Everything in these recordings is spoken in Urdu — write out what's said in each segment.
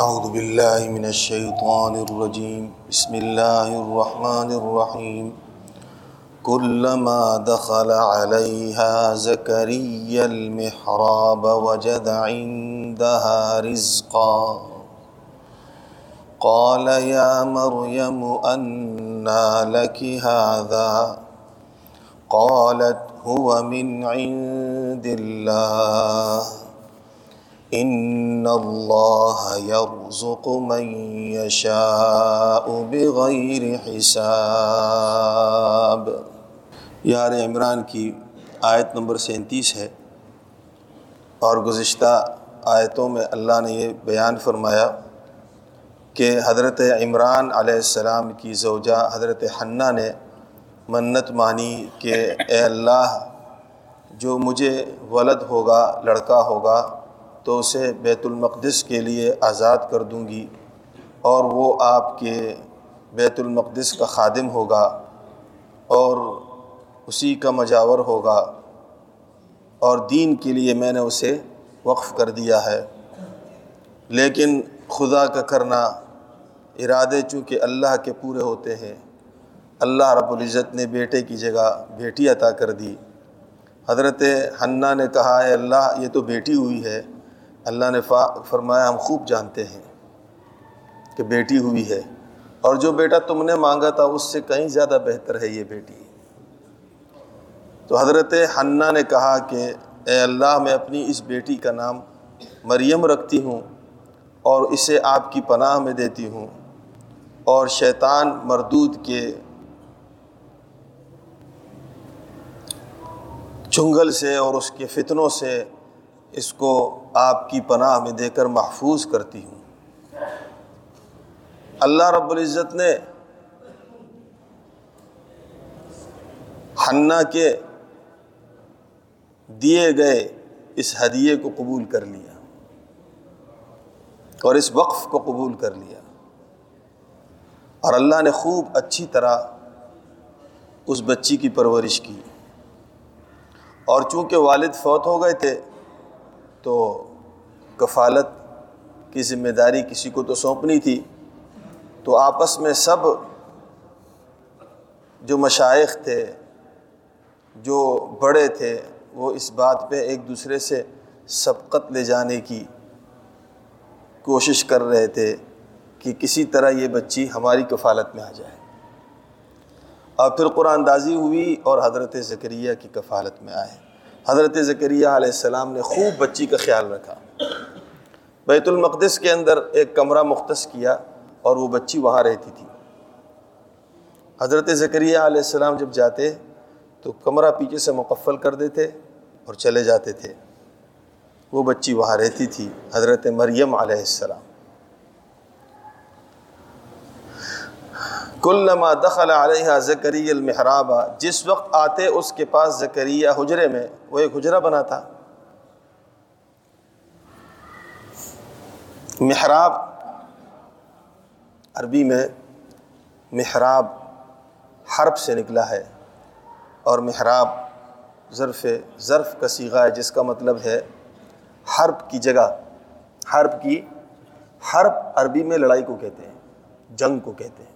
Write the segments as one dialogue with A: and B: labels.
A: اعوذ باللہ من الشیطان الرجیم بسم اللہ الرحمن الرحیم كلما دخل عليها زكريا المحراب وجد عندها رزقا. قال يا مريم أنى لك هذا؟ قالت هو من عند الله. إن الله يرزق من يشاء بغير حساب۔ یار عمران کی آیت نمبر سینتیس ہے۔ اور گزشتہ آیتوں میں اللہ نے یہ بیان فرمایا کہ حضرت عمران علیہ السلام کی زوجہ حضرت حنہ نے منت مانی کہ اے اللہ، جو مجھے ولد ہوگا، لڑکا ہوگا تو اسے بیت المقدس کے لیے آزاد کر دوں گی اور وہ آپ کے بیت المقدس کا خادم ہوگا اور اسی کا مجاور ہوگا اور دین کے لیے میں نے اسے وقف کر دیا ہے۔ لیکن خدا کا کرنا ارادے چونکہ اللہ کے پورے ہوتے ہیں، اللہ رب العزت نے بیٹے کی جگہ بیٹی عطا کر دی۔ حضرت حنہ نے کہا ہے اللہ، یہ تو بیٹی ہوئی ہے۔ اللہ نے فرمایا، ہم خوب جانتے ہیں کہ بیٹی ہوئی ہے۔ اور جو بیٹا تم نے مانگا تھا، اس سے کہیں زیادہ بہتر ہے یہ بیٹی۔ تو حضرت حنہ نے کہا کہ، اے اللہ، میں اپنی اس بیٹی کا نام مریم رکھتی ہوں اور اسے آپ کی پناہ میں دیتی ہوں۔ اور شیطان مردود کے چنگل سے اور اس کے فتنوں سے اس کو آپ کی پناہ میں دے کر محفوظ کرتی ہوں۔ اللہ رب العزت نے حنہ کے دیے گئے اس ہدیے کو قبول کر لیا اور اس وقف کو قبول کر لیا۔ اور اللہ نے خوب اچھی طرح اس بچی کی پرورش کی۔ اور چونکہ والد فوت ہو گئے تھے تو کفالت کی ذمہ داری کسی کو تو سونپنی تھی، تو آپس میں سب جو مشائق تھے، جو بڑے تھے، وہ اس بات پہ ایک دوسرے سے سبقت لے جانے کی کوشش کر رہے تھے کہ کسی طرح یہ بچی ہماری کفالت میں آ جائے۔ اور پھر قرآن دازی ہوئی اور حضرت ذکریہ کی کفالت میں آئے۔ حضرت ذکریہ علیہ السلام نے خوب بچی کا خیال رکھا۔ بیت المقدس کے اندر ایک کمرہ مختص کیا اور وہ بچی وہاں رہتی تھی۔ حضرت ذکریہ علیہ السلام جب جاتے تو کمرہ پیچھے سے مقفل کر دیتے اور چلے جاتے تھے۔ وہ بچی وہاں رہتی تھی، حضرت مریم علیہ السلام۔ کلما دخل علیہ زکری المحراب، جس وقت آتے اس کے پاس زکریہ حجرے میں، وہ ایک حجرہ بنا تھا۔ محراب، عربی میں محراب حرب سے نکلا ہے، اور محراب ظرف ظرف کا سیغہ ہے، جس کا مطلب ہے حرب کی جگہ۔ حرب کی، حرب عربی میں لڑائی کو کہتے ہیں، جنگ کو کہتے ہیں۔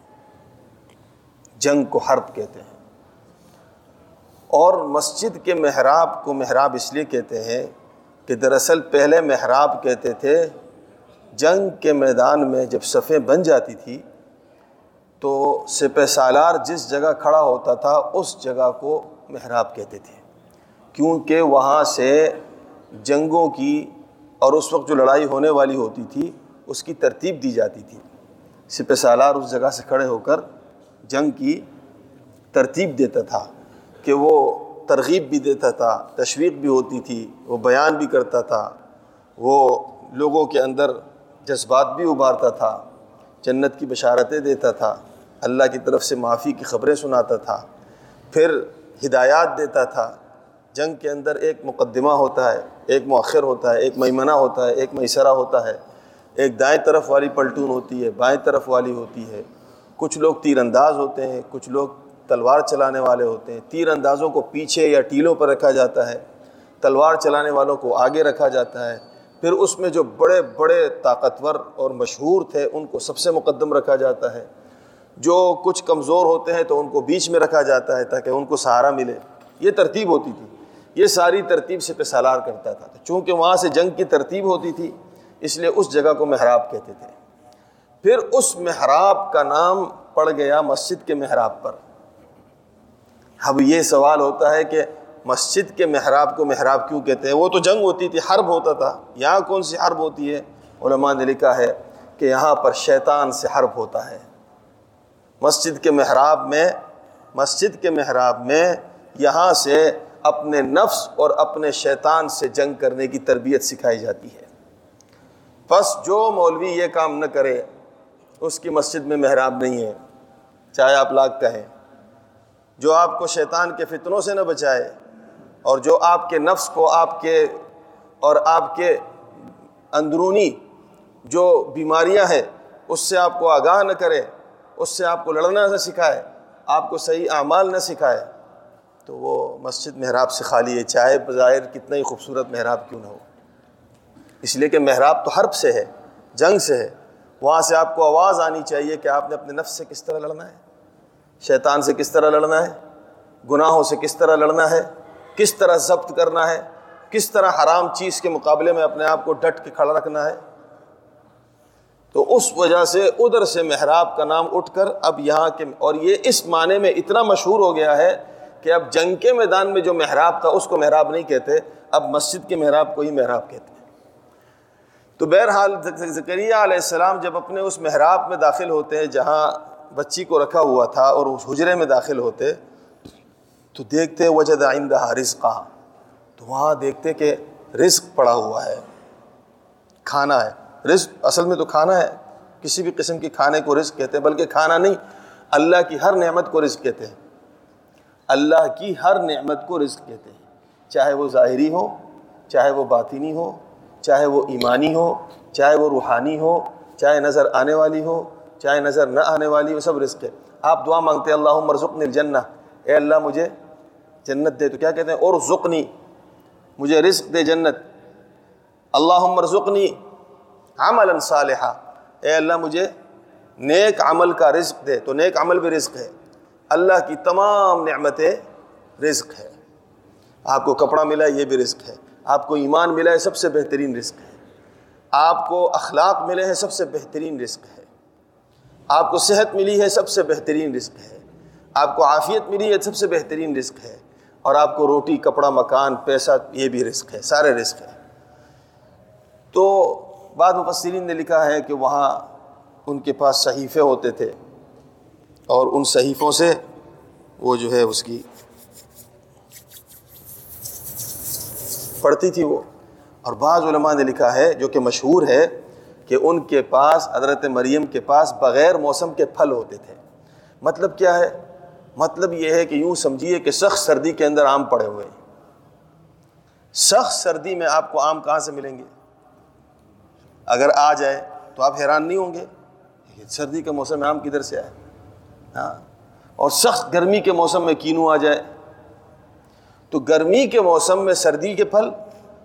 A: جنگ کو حرب کہتے ہیں۔ اور مسجد کے محراب کو محراب اس لیے کہتے ہیں کہ دراصل پہلے محراب کہتے تھے، جنگ کے میدان میں جب صفیں بن جاتی تھی تو سپہ سالار جس جگہ کھڑا ہوتا تھا اس جگہ کو محراب کہتے تھے۔ کیونکہ وہاں سے جنگوں کی اور اس وقت جو لڑائی ہونے والی ہوتی تھی، اس کی ترتیب دی جاتی تھی۔ سپہ سالار اس جگہ سے کھڑے ہو کر جنگ کی ترتیب دیتا تھا کہ وہ ترغیب بھی دیتا تھا، تشویق بھی ہوتی تھی، وہ بیان بھی کرتا تھا۔ وہ لوگوں کے اندر جذبات بھی ابھارتا تھا، جنت کی بشارتیں دیتا تھا، اللہ کی طرف سے معافی کی خبریں سناتا تھا۔ پھر ہدایات دیتا تھا۔ جنگ کے اندر ایک مقدمہ ہوتا ہے، ایک مؤخر ہوتا ہے، ایک میمنہ ہوتا ہے، ایک میسرہ ہوتا ہے۔ ایک دائیں طرف والی پلٹون ہوتی ہے، بائیں طرف والی ہوتی ہے۔ کچھ لوگ تیر انداز ہوتے ہیں، کچھ لوگ تلوار چلانے والے ہوتے ہیں۔ تیر اندازوں کو پیچھے یا ٹیلوں پر رکھا جاتا ہے۔ تلوار چلانے والوں کو آگے رکھا جاتا ہے۔ پھر اس میں جو بڑے بڑے طاقتور اور مشہور تھے، ان کو سب سے مقدم رکھا جاتا ہے۔ جو کچھ کمزور ہوتے ہیں تو ان کو بیچ میں رکھا جاتا ہے تاکہ ان کو سہارا ملے۔ یہ ترتیب ہوتی تھی۔ یہ ساری ترتیب سے پہ سالار کرتا تھا۔ چونکہ وہاں سے جنگ کی ترتیب ہوتی تھی، اس لیے اس جگہ کو محراب کہتے تھے۔ پھر اس محراب کا نام پڑ گیا مسجد کے محراب پر۔ اب یہ سوال ہوتا ہے کہ مسجد کے محراب کو محراب کیوں کہتے ہیں؟ وہ تو جنگ ہوتی تھی، حرب ہوتا تھا۔ یہاں کون سی حرب ہوتی ہے؟ علماء نے لکھا ہے کہ یہاں پر شیطان سے حرب ہوتا ہے۔ مسجد کے محراب میں، مسجد کے محراب میں یہاں سے اپنے نفس اور اپنے شیطان سے جنگ کرنے کی تربیت سکھائی جاتی ہے۔ بس جو مولوی یہ کام نہ کرے اس کی مسجد میں محراب نہیں ہے، چاہے آپ لاگ کہیں۔ جو آپ کو شیطان کے فتنوں سے نہ بچائے اور جو آپ کے نفس کو آپ کے اور آپ کے اندرونی جو بیماریاں ہیں، اس سے آپ کو آگاہ نہ کرے، اس سے آپ کو لڑنا نہ سکھائے، آپ کو صحیح اعمال نہ سکھائے، تو وہ مسجد محراب سے خالی ہے۔ چاہے بظاہر کتنا ہی خوبصورت محراب کیوں نہ ہو۔ اس لیے کہ محراب تو حرب سے ہے، جنگ سے ہے۔ وہاں سے آپ کو آواز آنی چاہیے کہ آپ نے اپنے نفس سے کس طرح لڑنا ہے؟ شیطان سے کس طرح لڑنا ہے؟ گناہوں سے کس طرح لڑنا ہے؟ کس طرح ضبط کرنا ہے؟ کس طرح حرام چیز کے مقابلے میں اپنے آپ کو ڈٹ کے کھڑا رکھنا ہے؟ تو اس وجہ سے ادھر سے محراب کا نام اٹھ کر اب یہاں کے اور یہ اس معنی میں اتنا مشہور ہو گیا ہے کہ اب جنگ کے میدان میں جو محراب تھا اس کو محراب نہیں کہتے، اب مسجد کے محراب کو ہی محراب کہتے ہیں۔ تو بہرحال زکریہ علیہ السلام جب اپنے اس محراب میں داخل ہوتے ہیں جہاں بچی کو رکھا ہوا تھا اور اس حجرے میں داخل ہوتے، تو دیکھتے وجد آئندہ رزق تو وہاں دیکھتے کہ رزق پڑا ہوا ہے، کھانا ہے۔ رزق، اصل میں تو کھانا ہے، کسی بھی قسم کی کھانے کو رزق کہتے ہیں، بلکہ کھانا نہیں، اللہ کی ہر نعمت کو رزق کہتے ہیں۔ اللہ کی ہر نعمت کو رزق کہتے ہیں، چاہے وہ ظاہری ہو، چاہے وہ باطینی ہو چاہے وہ ایمانی ہو، چاہے وہ روحانی ہو، چاہے نظر آنے والی ہو، چاہے نظر نہ آنے والی، وہ سب رزق ہے۔ آپ دعا مانگتے ہیں اللہ مرزقنی الجنہ اے اللہ، مجھے جنت دے۔ تو کیا کہتے ہیں؟ اور زقنی مجھے رزق دے جنت۔ اللہ مرزقنی عملا صالحا اے اللہ، مجھے نیک عمل کا رزق دے۔ تو نیک عمل بھی رزق ہے۔ اللہ کی تمام نعمتیں رزق ہے۔ آپ کو کپڑا ملا، یہ بھی رزق ہے۔ آپ کو ایمان ملا ہے، سب سے بہترین رزق ہے۔ آپ کو اخلاق ملے ہیں، سب سے بہترین رزق ہے۔ آپ کو صحت ملی ہے، سب سے بہترین رزق ہے۔ آپ کو عافیت ملی ہے، سب سے بہترین رزق ہے۔ اور آپ کو روٹی، کپڑا، مکان، پیسہ، یہ بھی رزق ہے، سارے رزق ہے تو بعد مفسرین نے لکھا ہے کہ وہاں ان کے پاس صحیفے ہوتے تھے اور ان صحیفوں سے وہ جو ہے اس کی پڑھتی تھی وہ۔ اور بعض علماء نے لکھا ہے جو کہ مشہور ہے کہ ان کے پاس، حضرت مریم کے پاس بغیر موسم کے پھل ہوتے تھے۔ مطلب کیا ہے؟ مطلب یہ ہے کہ یوں سمجھیے کہ سخت سردی کے اندر آم پڑے ہوئے سخت سردی میں آپ کو آم کہاں سے ملیں گے؟ اگر آ جائے تو آپ حیران نہیں ہوں گے سردی کے موسم میں آم کدھر سے آئے؟ ہاں۔ اور سخت گرمی کے موسم میں کینو آ جائے۔ تو گرمی کے موسم میں سردی کے پھل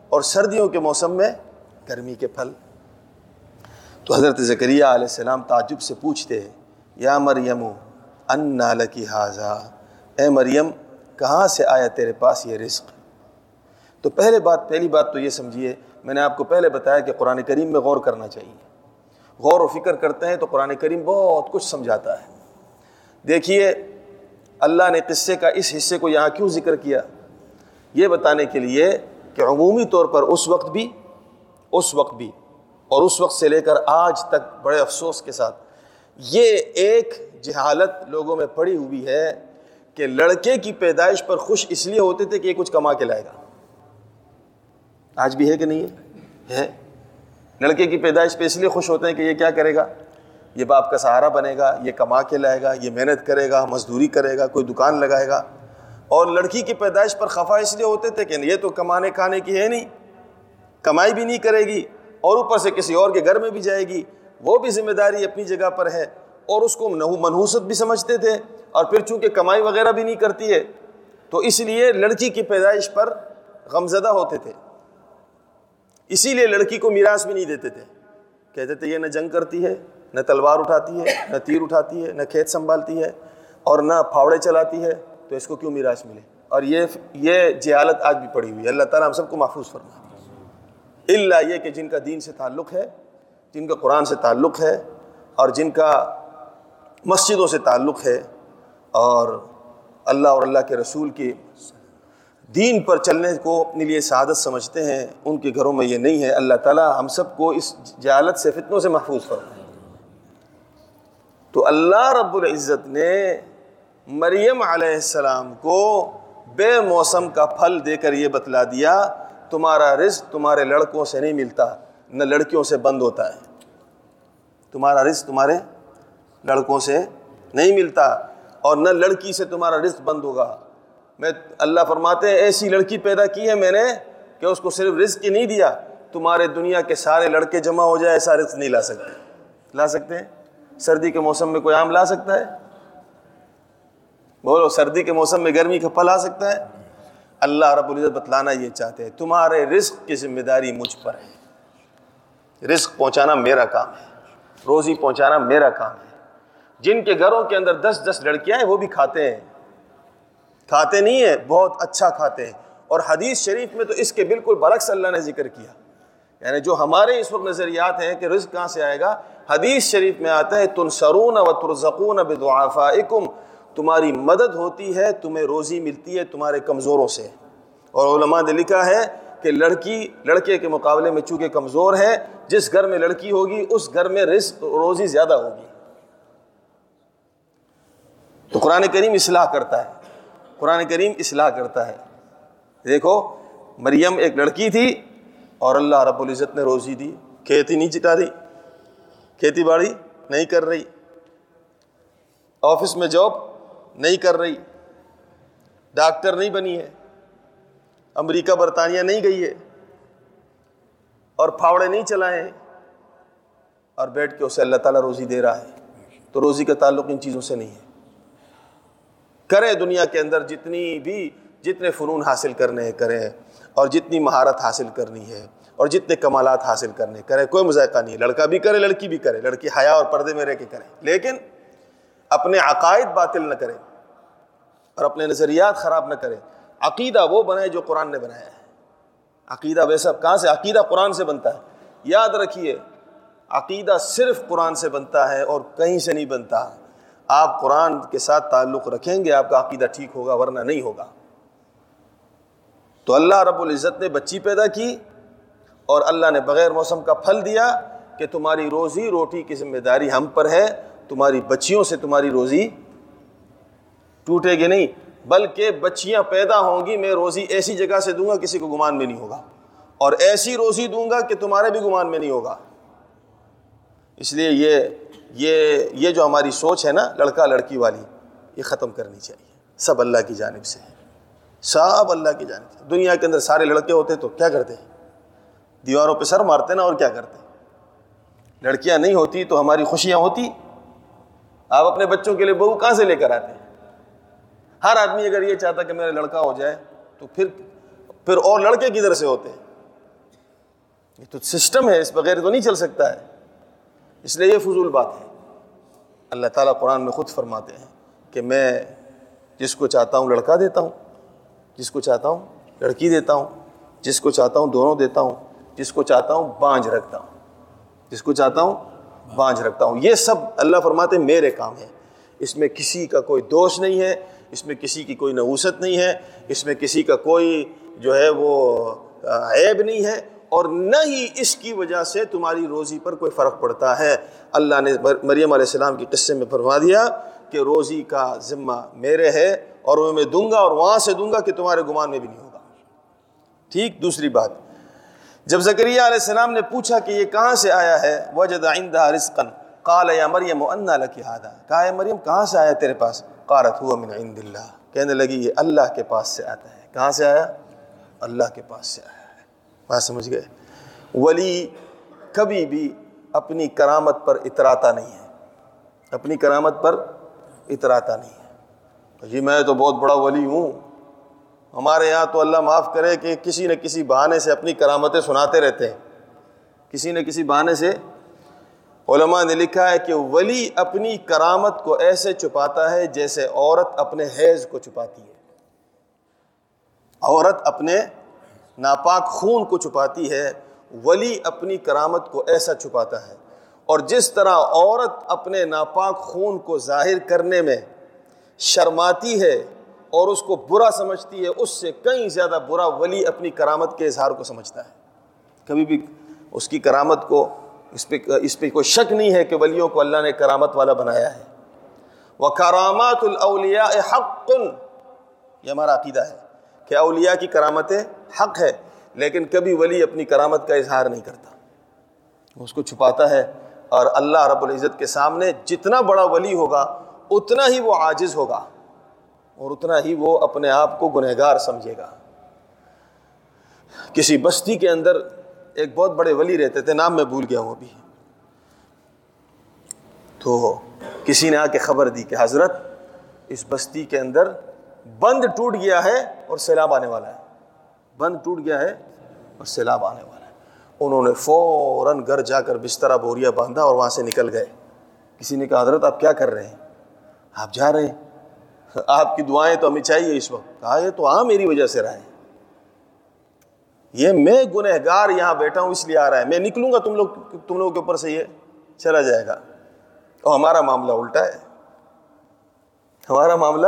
A: اور سردیوں کے موسم میں گرمی کے پھل۔ تو حضرت ذکریہ علیہ السلام تعجب سے پوچھتے ہیں، یا مریم ان لکی حاضہ اے مریم، کہاں سے آیا تیرے پاس یہ رزق؟ تو پہلے بات، پہلی بات تو یہ سمجھیے، میں نے آپ کو پہلے بتایا کہ قرآن کریم میں غور کرنا چاہیے۔ غور و فکر کرتے ہیں تو قرآن کریم بہت کچھ سمجھاتا ہے۔ دیکھیے، اللہ نے قصے کا اس حصے کو یہاں کیوں ذکر کیا؟ یہ بتانے کے لیے کہ عمومی طور پر اس وقت بھی، اس وقت بھی، اور اس وقت سے لے کر آج تک بڑے افسوس کے ساتھ، یہ ایک جہالت لوگوں میں پڑی ہوئی ہے کہ لڑکے کی پیدائش پر خوش اس لیے ہوتے تھے کہ یہ کچھ کما کے لائے گا۔ آج بھی ہے کہ نہیں ہے؟ لڑکے کی پیدائش پہ اس لیے خوش ہوتے ہیں کہ یہ کیا کرے گا؟ یہ باپ کا سہارا بنے گا، یہ کما کے لائے گا، یہ محنت کرے گا، مزدوری کرے گا، کوئی دکان لگائے گا۔ اور لڑکی کی پیدائش پر خفا اس لیے ہوتے تھے کہ یہ تو کمانے کھانے کی ہے نہیں، کمائی بھی نہیں کرے گی اور اوپر سے کسی اور کے گھر میں بھی جائے گی، وہ بھی ذمہ داری اپنی جگہ پر ہے اور اس کو منحوست بھی سمجھتے تھے اور پھر چونکہ کمائی وغیرہ بھی نہیں کرتی ہے، تو اس لیے لڑکی کی پیدائش پر غمزدہ ہوتے تھے۔ اسی لیے لڑکی کو میراث بھی نہیں دیتے تھے۔ کہتے تھے یہ نہ جنگ کرتی ہے، نہ تلوار اٹھاتی ہے، نہ تیر اٹھاتی ہے، نہ کھیت سنبھالتی ہے اور نہ پھاوڑے چلاتی ہے۔ تو اس کو کیوں میراث ملے؟ اور یہ یہ جہالت آج بھی پڑی ہوئی ہے۔ اللہ تعالیٰ ہم سب کو محفوظ فرما اللہ یہ کہ جن کا دین سے تعلق ہے، جن کا قرآن سے تعلق ہے، اور جن کا مسجدوں سے تعلق ہے، اور اللہ اور اللہ کے رسول کی دین پر چلنے کو اپنے لیے سعادت سمجھتے ہیں، ان کے گھروں میں یہ نہیں ہے۔ اللہ تعالیٰ ہم سب کو اس جہالت سے، فتنوں سے محفوظ فرمائے۔ تو اللہ رب العزت نے مریم علیہ السلام کو بے موسم کا پھل دے کر یہ بتلا دیا، تمہارا رزق تمہارے لڑکوں سے نہیں ملتا، نہ لڑکیوں سے بند ہوتا ہے۔ تمہارا رزق تمہارے لڑکوں سے نہیں ملتا اور نہ لڑکی سے تمہارا رزق بند ہوگا۔ میں اللہ فرماتے ہیں، ایسی لڑکی پیدا کی ہے میں نے کہ اس کو صرف رزق ہی نہیں دیا، تمہارے دنیا کے سارے لڑکے جمع ہو جائے، ایسا رزق نہیں لا سکتے۔ لا سکتے؟ ہیں سردی کے موسم میں کوئی آم لا سکتا ہے؟ بولو سردی کے موسم میں گرمی کا پھل آ سکتا ہے؟ اللہ رب العزت بتلانا یہ چاہتے ہیں، تمہارے رزق کی ذمہ داری مجھ پر ہے۔ رزق پہنچانا میرا کام ہے، روزی پہنچانا میرا کام ہے۔ جن کے گھروں کے اندر دس دس لڑکیاں ہیں، وہ بھی کھاتے ہیں۔ کھاتے نہیں ہیں، بہت اچھا کھاتے ہیں۔ اور حدیث شریف میں تو اس کے بالکل برعکس اللہ نے ذکر کیا۔ یعنی جو ہمارے اس وقت نظریات ہیں کہ رزق کہاں سے آئے گا، حدیث شریف میں آتا ہے تن سرون و ترزقون بدعافائکم تمہاری مدد ہوتی ہے، تمہیں روزی ملتی ہے تمہارے کمزوروں سے۔ اور علماء نے لکھا ہے کہ لڑکی، لڑکے کے مقابلے میں چونکہ کمزور ہے، جس گھر میں لڑکی ہوگی، اس گھر میں رزق، روزی زیادہ ہوگی۔ تو قرآن کریم اصلاح کرتا ہے۔ قرآن کریم اصلاح کرتا ہے۔ دیکھو، مریم ایک لڑکی تھی اور اللہ رب العزت نے روزی دی۔ کھیتی نہیں چٹا دی۔ کھیتی باڑی نہیں کر رہی۔ آفس میں جاب نہیں کر رہی۔ ڈاکٹر نہیں بنی ہے۔ امریکہ برطانیہ نہیں گئی ہے۔ اور پھاوڑے نہیں چلائے ہیں۔ اور بیٹھ کے اسے اللہ تعالیٰ روزی دے رہا ہے۔ تو روزی کا تعلق ان چیزوں سے نہیں ہے۔ کریں دنیا کے اندر جتنی بھی، جتنے فنون حاصل کرنے ہیں کریں اور جتنی مہارت حاصل کرنی ہے۔ اور جتنے کمالات حاصل کرنے کریں کوئی مذائقہ نہیں ہے۔ لڑکا بھی کرے، لڑکی بھی کرے۔ لڑکی حیا اور پردے میں رہ کے کریں لیکن اپنے عقائد باطل نہ کریں اور اپنے نظریات خراب نہ کریں۔ عقیدہ وہ بنائے جو قرآن نے بنایا ہے۔ عقیدہ ویسا کہاں سے؟ عقیدہ قرآن سے بنتا ہے۔ یاد رکھیے، عقیدہ صرف قرآن سے بنتا ہے اور کہیں سے نہیں بنتا۔ آپ قرآن کے ساتھ تعلق رکھیں گے، آپ کا عقیدہ ٹھیک ہوگا، ورنہ نہیں ہوگا۔ تو اللہ رب العزت نے بچی پیدا کی اور اللہ نے بغیر موسم کا پھل دیا کہ تمہاری روزی روٹی کی ذمہ داری ہم پر ہے۔ تمہاری بچیوں سے تمہاری روزی ٹوٹے گی نہیں، بلکہ بچیاں پیدا ہوں گی، میں روزی ایسی جگہ سے دوں گا کسی کو گمان میں نہیں ہوگا۔ اور ایسی روزی دوں گا کہ تمہارے بھی گمان میں نہیں ہوگا۔ اس لیے یہ یہ یہ جو ہماری سوچ ہے نا، لڑکا لڑکی والی، یہ ختم کرنی چاہیے۔ سب اللہ کی جانب سے ہے سب اللہ کی جانب سے۔ دنیا کے اندر سارے لڑکے ہوتے تو کیا کرتے؟ ہیں دیواروں پہ سر مارتے نا اور کیا کرتے؟ لڑکیاں نہیں ہوتی تو ہماری خوشیاں ہوتی۔ آپ اپنے بچوں کے لیے بہو کہاں سے لے کر آتے ہیں؟ ہر آدمی اگر یہ چاہتا کہ میرا لڑکا ہو جائے، تو پھر پھر اور لڑکے کدھر سے ہوتے ہیں؟ یہ تو سسٹم ہے، اس بغیر تو نہیں چل سکتا ہے۔ اس لیے یہ فضول بات ہے۔ اللہ تعالیٰ قرآن میں خود فرماتے ہیں کہ میں جس کو چاہتا ہوں لڑکا دیتا ہوں، جس کو چاہتا ہوں لڑکی دیتا ہوں، جس کو چاہتا ہوں دونوں دیتا ہوں، جس کو چاہتا ہوں بانجھ رکھتا ہوں، جس کو چاہتا ہوں بانجھ رکھتا ہوں۔ یہ سب اللہ فرماتے ہیں میرے کام ہے اس میں کسی کا کوئی دوش نہیں ہے، اس میں کسی کی کوئی نووست نہیں ہے، اس میں کسی کا کوئی جو ہے وہ عیب نہیں ہے اور نہ ہی اس کی وجہ سے تمہاری روزی پر کوئی فرق پڑتا ہے۔ اللہ نے مریم علیہ السلام کی قصے میں فرما دیا کہ روزی کا ذمہ میرے ہے اور وہ میں دوں گا اور وہاں سے دوں گا کہ تمہارے گمان میں بھی نہیں ہوگا۔ ٹھیک، دوسری بات۔ جب زکریہ علیہ السلام نے پوچھا کہ یہ کہاں سے آیا ہے، وجد عندها رزقا، قال یا مریم انا لك هذا۔ کہا ہے مریم، کہاں سے آیا تیرے پاس؟ قالت هو من عند الله کہنے لگی، یہ اللہ کے پاس سے آتا ہے۔ کہاں سے آیا؟ اللہ کے پاس سے آیا ہے۔ بات سمجھ گئے؟ ولی کبھی بھی اپنی کرامت پر اتراتا نہیں ہے۔ اپنی کرامت پر اتراتا نہیں ہے۔ جی میں تو بہت بڑا ولی ہوں۔ ہمارے یہاں تو اللہ معاف کرے کہ کسی نہ کسی بہانے سے اپنی کرامتیں سناتے رہتے ہیں۔ کسی نہ کسی بہانے سے علماء نے لکھا ہے کہ ولی اپنی کرامت کو ایسے چھپاتا ہے جیسے عورت اپنے حیض کو چھپاتی ہے۔ عورت اپنے ناپاک خون کو چھپاتی ہے، ولی اپنی کرامت کو ایسا چھپاتا ہے۔ اور جس طرح عورت اپنے ناپاک خون کو ظاہر کرنے میں شرماتی ہے اور اس کو برا سمجھتی ہے، اس سے کئی زیادہ برا ولی اپنی کرامت کے اظہار کو سمجھتا ہے۔ کبھی بھی اس کی کرامت کو، اس پہ اس پہ کوئی شک نہیں ہے کہ ولیوں کو اللہ نے کرامت والا بنایا ہے۔ وہ کرامات الاولیاء حق۔ یہ ہمارا عقیدہ ہے کہ اولیاء کی کرامتیں حق ہے، لیکن کبھی ولی اپنی کرامت کا اظہار نہیں کرتا۔ اس کو چھپاتا ہے اور اللہ رب العزت کے سامنے جتنا بڑا ولی ہوگا، اتنا ہی وہ عاجز ہوگا۔ اور اتنا ہی وہ اپنے آپ کو گنہگار سمجھے گا۔ کسی بستی کے اندر ایک بہت بڑے ولی رہتے تھے، نام میں بھول گیا ہوں ابھی۔ تو کسی نے آ کے خبر دی کہ حضرت، اس بستی کے اندر بند ٹوٹ گیا ہے اور سیلاب آنے والا ہے۔ بند ٹوٹ گیا ہے اور سیلاب آنے والا ہے۔ انہوں نے فوراً گھر جا کر بسترا بوریا باندھا اور وہاں سے نکل گئے۔ کسی نے کہا، حضرت، آپ کیا کر رہے ہیں؟ آپ جا رہے ہیں۔ آپ کی دعائیں تو ہمیں چاہیے اس وقت۔ کہا، یہ تو ہاں میری وجہ سے رہے یہ میں گنہ گار یہاں بیٹھا ہوں، اس لیے آ رہا ہے۔ میں نکلوں گا، تم لوگ، تم لوگوں کے اوپر سے یہ چلا جائے گا۔ اور ہمارا معاملہ الٹا ہے۔ ہمارا معاملہ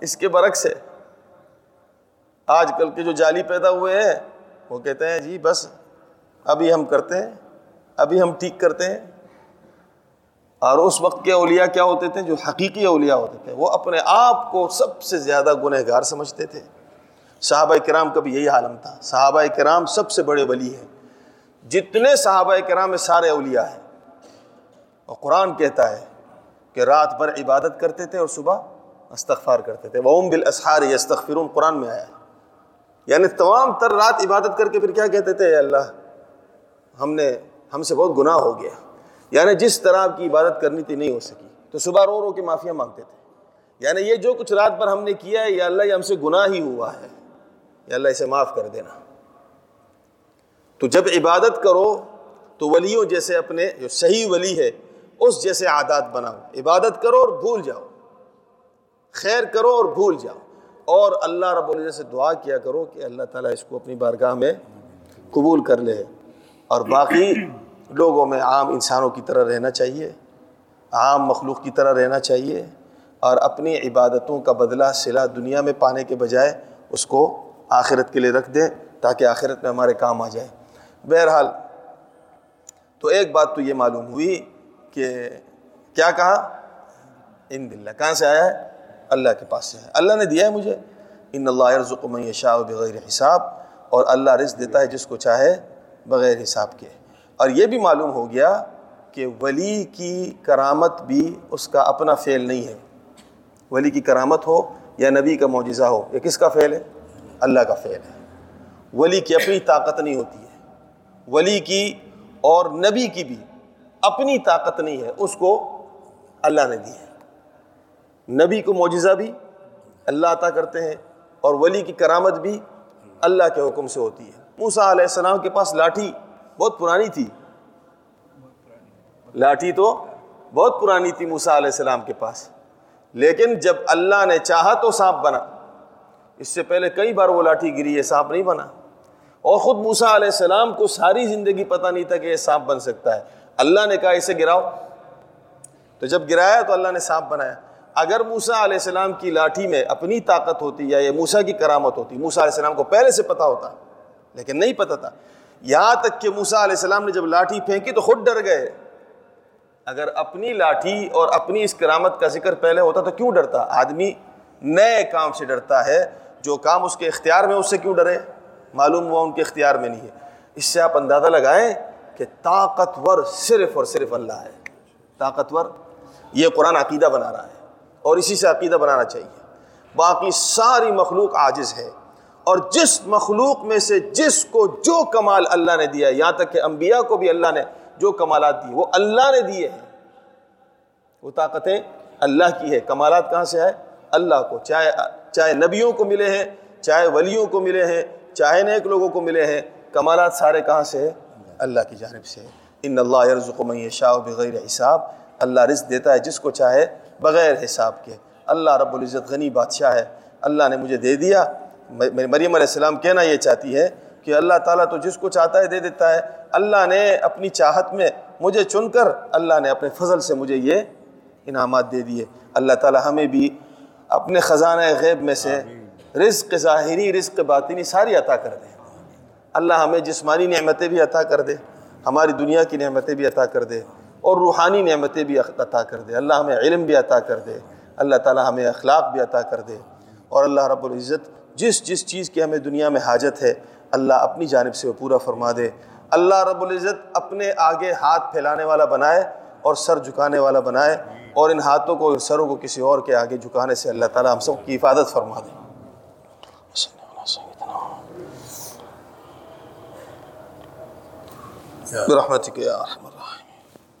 A: اس کے برعکس ہے۔ آج کل کے جو جالی پیدا ہوئے ہیں، وہ کہتے ہیں جی بس، ابھی ہم کرتے ہیں، ابھی ہم ٹھیک کرتے ہیں۔ اور اس وقت کے اولیاء کیا ہوتے تھے؟ جو حقیقی اولیاء ہوتے تھے، وہ اپنے آپ کو سب سے زیادہ گنہ گار سمجھتے تھے۔ صحابہ کرام کا بھی یہی عالم تھا۔ صحابہ کرام سب سے بڑے ولی ہیں۔ جتنے صحابہ کرام میں سارے اولیاء ہیں۔ اور قرآن کہتا ہے کہ رات بھر عبادت کرتے تھے اور صبح استغفار کرتے تھے۔ وہ بال اسحار استغفرون قرآن میں آیا ہے۔ یعنی تمام تر رات عبادت کر کے پھر کیا کہتے تھے؟ اللہ، ہم نے، ہم سے بہت گناہ ہو گیا۔ یعنی جس طرح آپ کی عبادت کرنی تھی نہیں ہو سکی۔ تو صبح رو رو کے معافیا مانگتے تھے۔ یعنی یہ جو کچھ رات پر ہم نے کیا ہے، یا اللہ یہ ہم سے گناہ ہی ہوا ہے۔ یا اللہ اسے معاف کر دینا۔ تو جب عبادت کرو، تو ولیوں جیسے اپنے جو صحیح ولی ہے، اس جیسے عادات بناؤ۔ عبادت کرو اور بھول جاؤ۔ خیر کرو اور بھول جاؤ۔ اور اللہ رب العزت سے دعا کیا کرو کہ اللہ تعالیٰ اس کو اپنی بارگاہ میں قبول کر لے۔ اور باقی لوگوں میں عام انسانوں کی طرح رہنا چاہیے، عام مخلوق کی طرح رہنا چاہیے اور اپنی عبادتوں کا بدلہ صلہ دنیا میں پانے کے بجائے اس کو آخرت کے لیے رکھ دیں تاکہ آخرت میں ہمارے کام آ جائے۔ بہرحال، تو ایک بات تو یہ معلوم ہوئی کہ کیا کہا؟ ان دلہ کہاں سے آیا ہے؟ اللہ کے پاس سے ہے اللہ نے دیا ہے مجھے۔ ان اللہ رزق من شاہ بغیر حساب اور اللہ رزق دیتا ہے جس کو چاہے بغیر حساب کے۔ اور یہ بھی معلوم ہو گیا کہ ولی کی کرامت بھی اس کا اپنا فعل نہیں ہے۔ ولی کی کرامت ہو یا نبی کا معجزہ ہو، یہ کس کا فعل ہے؟ اللہ کا فعل ہے۔ ولی کی اپنی طاقت نہیں ہوتی ہے۔ ولی کی اور نبی کی بھی اپنی طاقت نہیں ہے، اس کو اللہ نے دی ہے۔ نبی کو معجزہ بھی اللہ عطا کرتے ہیں اور ولی کی کرامت بھی اللہ کے حکم سے ہوتی ہے۔ موسا علیہ السلام کے پاس لاٹھی بہت پرانی تھی۔ لاٹھی تو بہت پرانی تھی موسا علیہ السلام کے پاس۔ لیکن جب اللہ نے چاہا تو سانپ بنا۔ اس سے پہلے کئی بار وہ لاٹھی گری ہے سانپ نہیں بنا۔ اور خود موسا علیہ السلام کو ساری زندگی پتہ نہیں تھا کہ یہ سانپ بن سکتا ہے۔ اللہ نے کہا اسے گراؤ۔ تو جب گرایا تو اللہ نے سانپ بنایا۔ اگر موسا علیہ السلام کی لاٹھی میں اپنی طاقت ہوتی یا یہ موسا کی کرامت ہوتی موسا علیہ السلام کو پہلے سے پتا ہوتا، لیکن نہیں پتا تھا۔ یہاں تک کہ موسا علیہ السلام نے جب لاٹھی پھینکی تو خود ڈر گئے۔ اگر اپنی لاٹھی اور اپنی اس کرامت کا ذکر پہلے ہوتا تو کیوں ڈرتا؟ آدمی نئے کام سے ڈرتا ہے، جو کام اس کے اختیار میں اس سے کیوں ڈرے؟ معلوم ہوا ان کے اختیار میں نہیں ہے۔ اس سے آپ اندازہ لگائیں کہ طاقتور صرف اور صرف اللہ ہے۔ طاقتور، یہ قرآن عقیدہ بنا رہا ہے اور اسی سے عقیدہ بنانا چاہیے۔ باقی ساری مخلوق عاجز ہے۔ اور جس مخلوق میں سے جس کو جو کمال اللہ نے دیا ہے، یہاں تک کہ انبیاء کو بھی اللہ نے جو کمالات دی، وہ اللہ نے دیے ہیں۔ وہ طاقتیں اللہ کی ہے کمالات کہاں سے ہے اللہ کو۔ چاہے چاہے نبیوں کو ملے ہیں، چاہے ولیوں کو ملے ہیں، چاہے نیک لوگوں کو ملے ہیں، کمالات سارے کہاں سے ہیں؟ اللہ کی جانب سے ان اللہ یرزق من یشاء بغیر حساب۔ اللہ رزق دیتا ہے جس کو چاہے بغیر حساب کے۔ اللہ رب العزت غنی بادشاہ ہے۔ اللہ نے مجھے دے دیا۔ مریم علیہ السلام کہنا یہ چاہتی ہے کہ اللہ تعالیٰ تو جس کو چاہتا ہے دے دیتا ہے۔ اللہ نے اپنی چاہت میں مجھے چن کر اللہ نے اپنے فضل سے مجھے یہ انعامات دے دیے۔ اللہ تعالیٰ ہمیں بھی اپنے خزانہ غیب میں سے رزق ظاہری رزق باطنی ساری عطا کر دے۔ اللہ ہمیں جسمانی نعمتیں بھی عطا کر دے ہماری دنیا کی نعمتیں بھی عطا کر دے اور روحانی نعمتیں بھی عطا کر دے۔ اللہ ہمیں علم بھی عطا کر دے۔ اللہ تعالیٰ ہمیں اخلاق بھی عطا کر دے۔ اور اللہ رب العزت جس جس چیز کی ہمیں دنیا میں حاجت ہے اللہ اپنی جانب سے وہ پورا فرما دے۔ اللہ رب العزت اپنے آگے ہاتھ پھیلانے والا بنائے اور سر جھکانے والا بنائے اور ان ہاتھوں کو سروں کو کسی اور کے آگے جھکانے سے اللہ تعالیٰ ہم سب کی حفاظت فرما دے۔ برحمتك يا ارحم